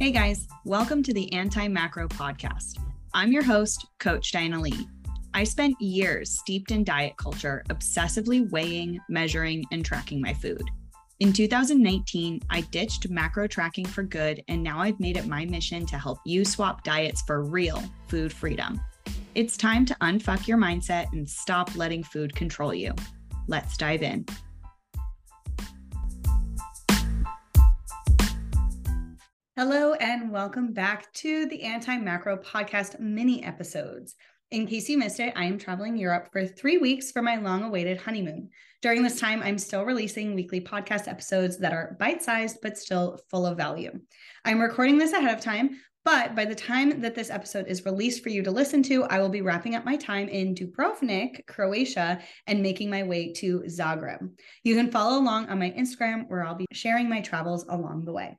Hey guys, welcome to the Anti Macro Podcast. I'm your host, Coach Diana Leigh. I spent years steeped in diet culture, obsessively weighing, measuring, and tracking my food. In 2019, I ditched macro tracking for good, and now I've made it my mission to help you swap diets for real food freedom. It's time to unfuck your mindset and stop letting food control you. Let's dive in. Hello, and welcome back to the Anti Macro Podcast mini episodes. In case you missed it, I am traveling Europe for three weeks for my long awaited honeymoon. During this time, I'm still releasing weekly podcast episodes that are bite sized but still full of value. I'm recording this ahead of time, but by the time that this episode is released for you to listen to, I will be wrapping up my time in Dubrovnik, Croatia, and making my way to Zagreb. You can follow along on my Instagram, where I'll be sharing my travels along the way.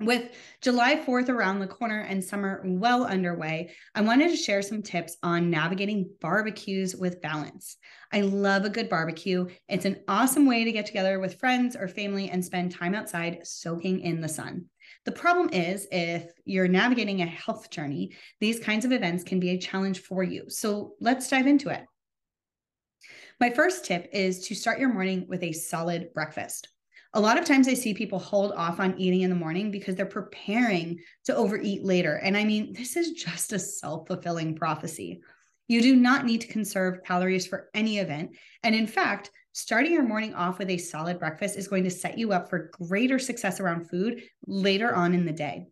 With July 4th around the corner and summer well underway, I wanted to share some tips on navigating barbecues with balance. I love a good barbecue. It's an awesome way to get together with friends or family and spend time outside soaking in the sun. The problem is, if you're navigating a health journey, these kinds of events can be a challenge for you. So let's dive into it. My first tip is to start your morning with a solid breakfast. A lot of times I see people hold off on eating in the morning because they're preparing to overeat later. And I mean, this is just a self fulfilling prophecy. You do not need to conserve calories for any event. And in fact, starting your morning off with a solid breakfast is going to set you up for greater success around food later on in the day.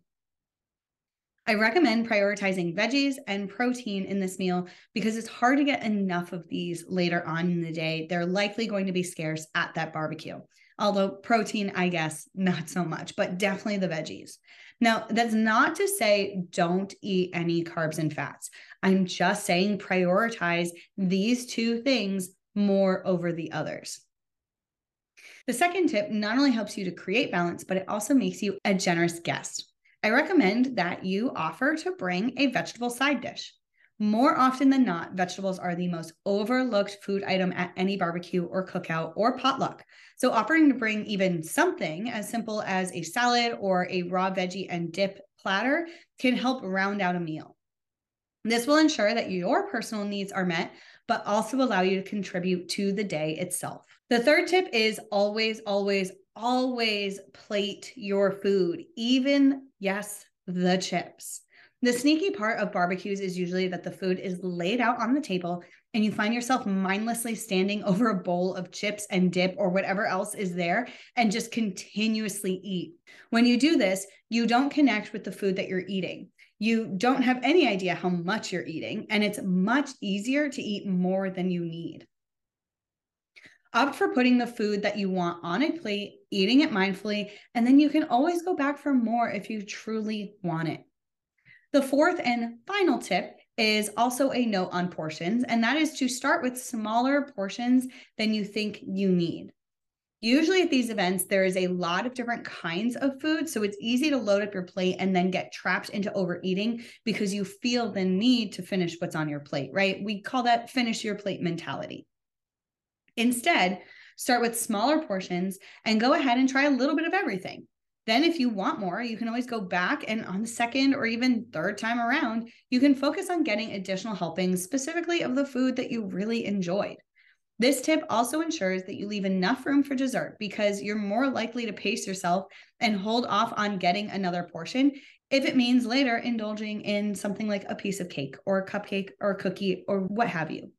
I recommend prioritizing veggies and protein in this meal because it's hard to get enough of these later on in the day. They're likely going to be scarce at that barbecue. Although protein, I guess, not so much, but definitely the veggies. Now, that's not to say don't eat any carbs and fats. I'm just saying prioritize these two things more over the others. The second tip not only helps you to create balance, but it also makes you a generous guest. I recommend that you offer to bring a vegetable side dish. More often than not, vegetables are the most overlooked food item at any barbecue or cookout or potluck. So, offering to bring even something as simple as a salad or a raw veggie and dip platter can help round out a meal. This will ensure that your personal needs are met, but also allow you to contribute to the day itself. The third tip is always, always, always plate your food, even, yes, the chips. The sneaky part of barbecues is usually that the food is laid out on the table and you find yourself mindlessly standing over a bowl of chips and dip or whatever else is there and just continuously eat. When you do this, you don't connect with the food that you're eating. You don't have any idea how much you're eating, and it's much easier to eat more than you need. Opt for putting the food that you want on a plate, eating it mindfully, and then you can always go back for more if you truly want it. The fourth and final tip is also a note on portions, and that is to start with smaller portions than you think you need. Usually at these events, there is a lot of different kinds of food. So it's easy to load up your plate and then get trapped into overeating because you feel the need to finish what's on your plate, right? We call that finish your plate mentality. Instead, start with smaller portions and go ahead and try a little bit of everything. Then, if you want more, you can always go back and on the second or even third time around, you can focus on getting additional helpings, specifically of the food that you really enjoyed. This tip also ensures that you leave enough room for dessert because you're more likely to pace yourself and hold off on getting another portion if it means later indulging in something like a piece of cake or a cupcake or a cookie or what have you.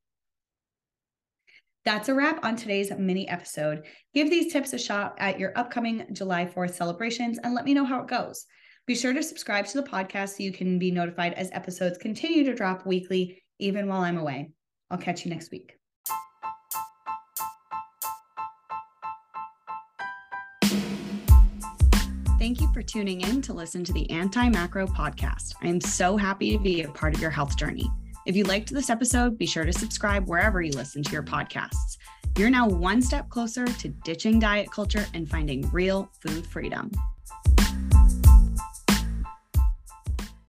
That's a wrap on today's mini episode. Give these tips a shot at your upcoming July 4th celebrations and let me know how it goes. Be sure to subscribe to the podcast so you can be notified as episodes continue to drop weekly, even while I'm away. I'll catch you next week. Thank you for tuning in to listen to the Anti Macro podcast. I am so happy to be a part of your health journey. If you liked this episode, be sure to subscribe wherever you listen to your podcasts. You're now one step closer to ditching diet culture and finding real food freedom.